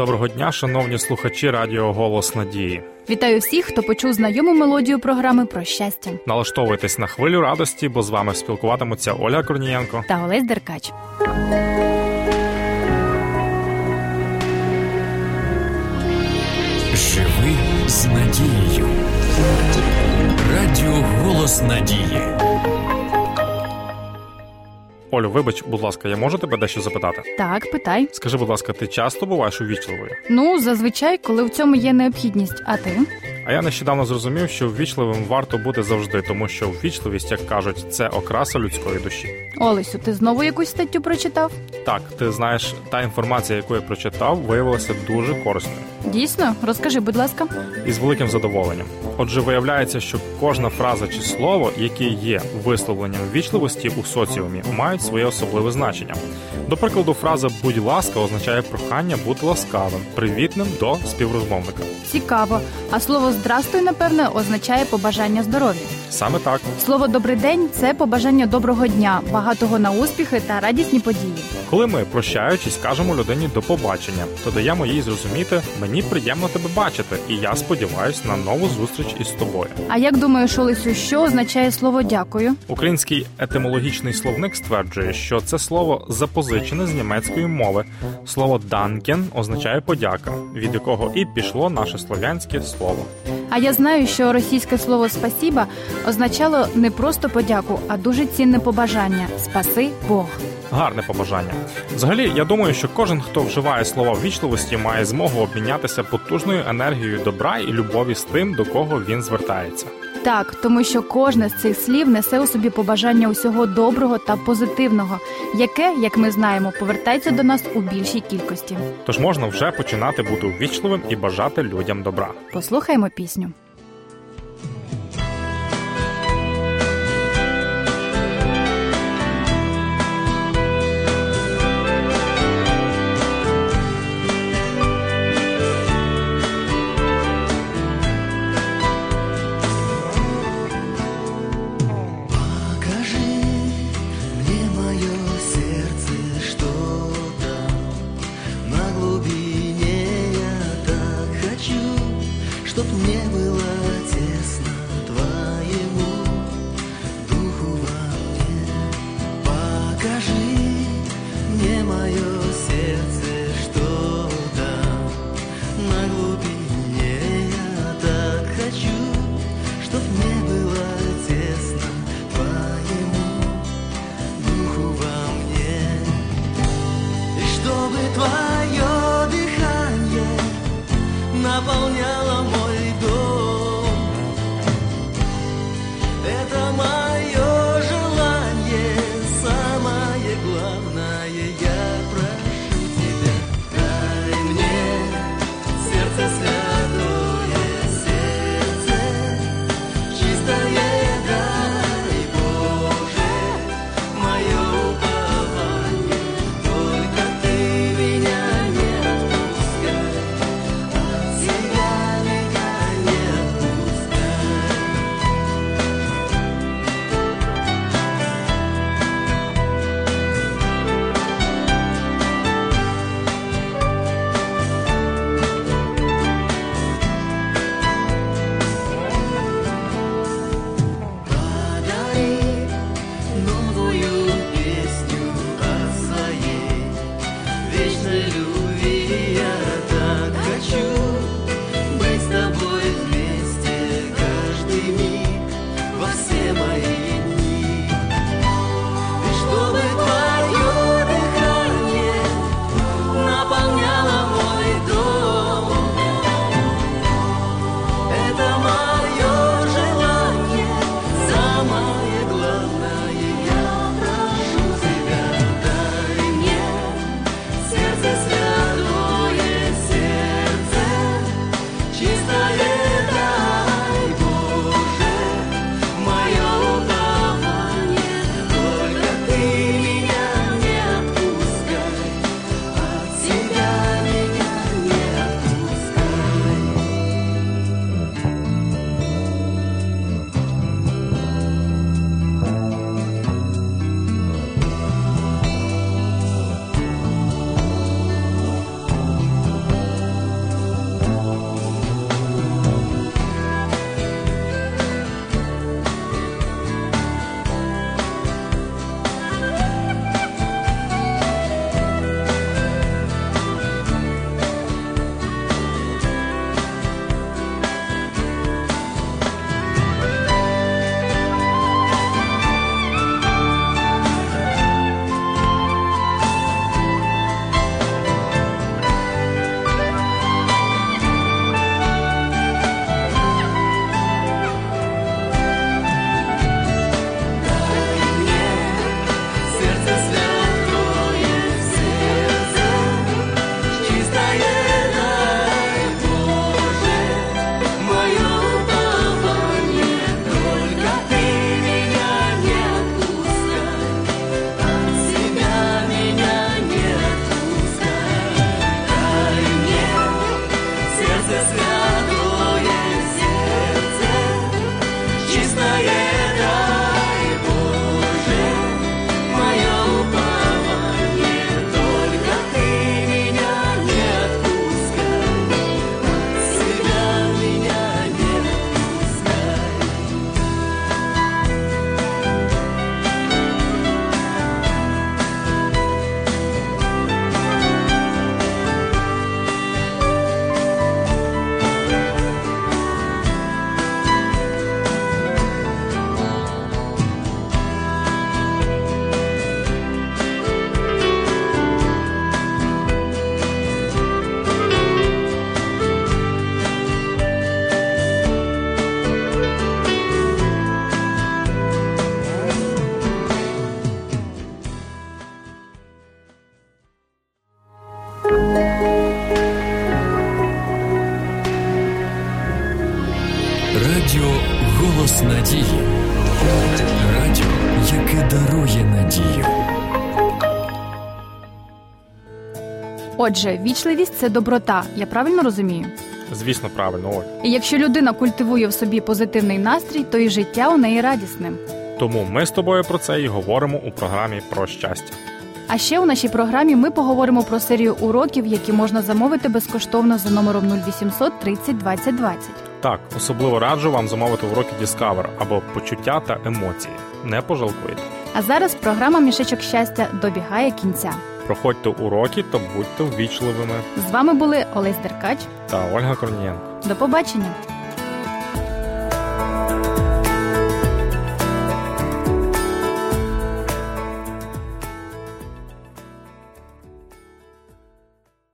Доброго дня, шановні слухачі Радіо Голос Надії. Вітаю всіх, хто почув знайому мелодію програми про щастя. Налаштовуйтесь на хвилю радості, бо з вами спілкуватимуться Оля Корнієнко та Олесь Деркач. Живи з надією. Радіо Голос Надії. Олю, вибач, будь ласка, я можу тебе дещо запитати? Так, питай. Скажи, будь ласка, ти часто буваєш увічливою? Ну, зазвичай, коли в цьому є необхідність. А ти? А я нещодавно зрозумів, що ввічливим варто бути завжди, тому що ввічливість, як кажуть, це окраса людської душі. Олесю, ти знову якусь статтю прочитав? Так, ти знаєш, та інформація, яку я прочитав, виявилася дуже корисною. Дійсно, розкажи, будь ласка. Із великим задоволенням. Отже, виявляється, що кожна фраза чи слово, яке є висловленням ввічливості у соціумі, мають своє особливе значення. До прикладу, фраза будь ласка означає прохання бути ласкавим, привітним до співрозмовника. Цікаво. А слово здрастуй, напевне, означає побажання здоров'я. Саме так. Слово добрий день це побажання доброго дня, багатого на успіхи та радісні події. Коли ми, прощаючись, кажемо людині до побачення, то даємо їй зрозуміти, мені приємно тебе бачити, і я сподіваюся на нову зустріч із тобою. А як думаєш, Олесю, що означає слово дякую? Український етимологічний словник стверджує, що це слово запозичене з німецької мови. Слово данкен означає подяка, від якого і пішло наше слов'янське слово. А я знаю, що російське слово спасіба означало не просто подяку, а дуже цінне побажання спаси Бог. Гарне побажання. Взагалі, я думаю, що кожен, хто вживає слова ввічливості, має змогу обмінятися потужною енергією добра і любові з тим, до кого він звертається. Так, тому що кожне з цих слів несе у собі побажання усього доброго та позитивного, яке, як ми знаємо, повертається до нас у більшій кількості. Тож можна вже починати бути ввічливим і бажати людям добра. Послухаймо пісню. чтоб не было тесно твоему духу во мне. Покажи мне мое сердце, что там на глубине. Я так хочу, чтоб не было тесно твоему духу во мне. И чтобы твое дыхание наполняло мой Радіо Голос Надії. Радіо, яке дарує надію. Отже, вічливість це доброта. Я правильно розумію? Звісно, правильно, Оль. І якщо людина культивує в собі позитивний настрій, то і життя у неї радісне. Тому ми з тобою про це і говоримо у програмі про щастя. А ще у нашій програмі ми поговоримо про серію уроків, які можна замовити безкоштовно за номером 0800 30 20 20. Так, особливо раджу вам замовити уроки Discover або почуття та емоції. Не пожалкуйте. А зараз програма Мішечок щастя добігає кінця. Проходьте уроки та будьте ввічливими. З вами були Олесь Деркач. Та Ольга Корнієнко. До побачення!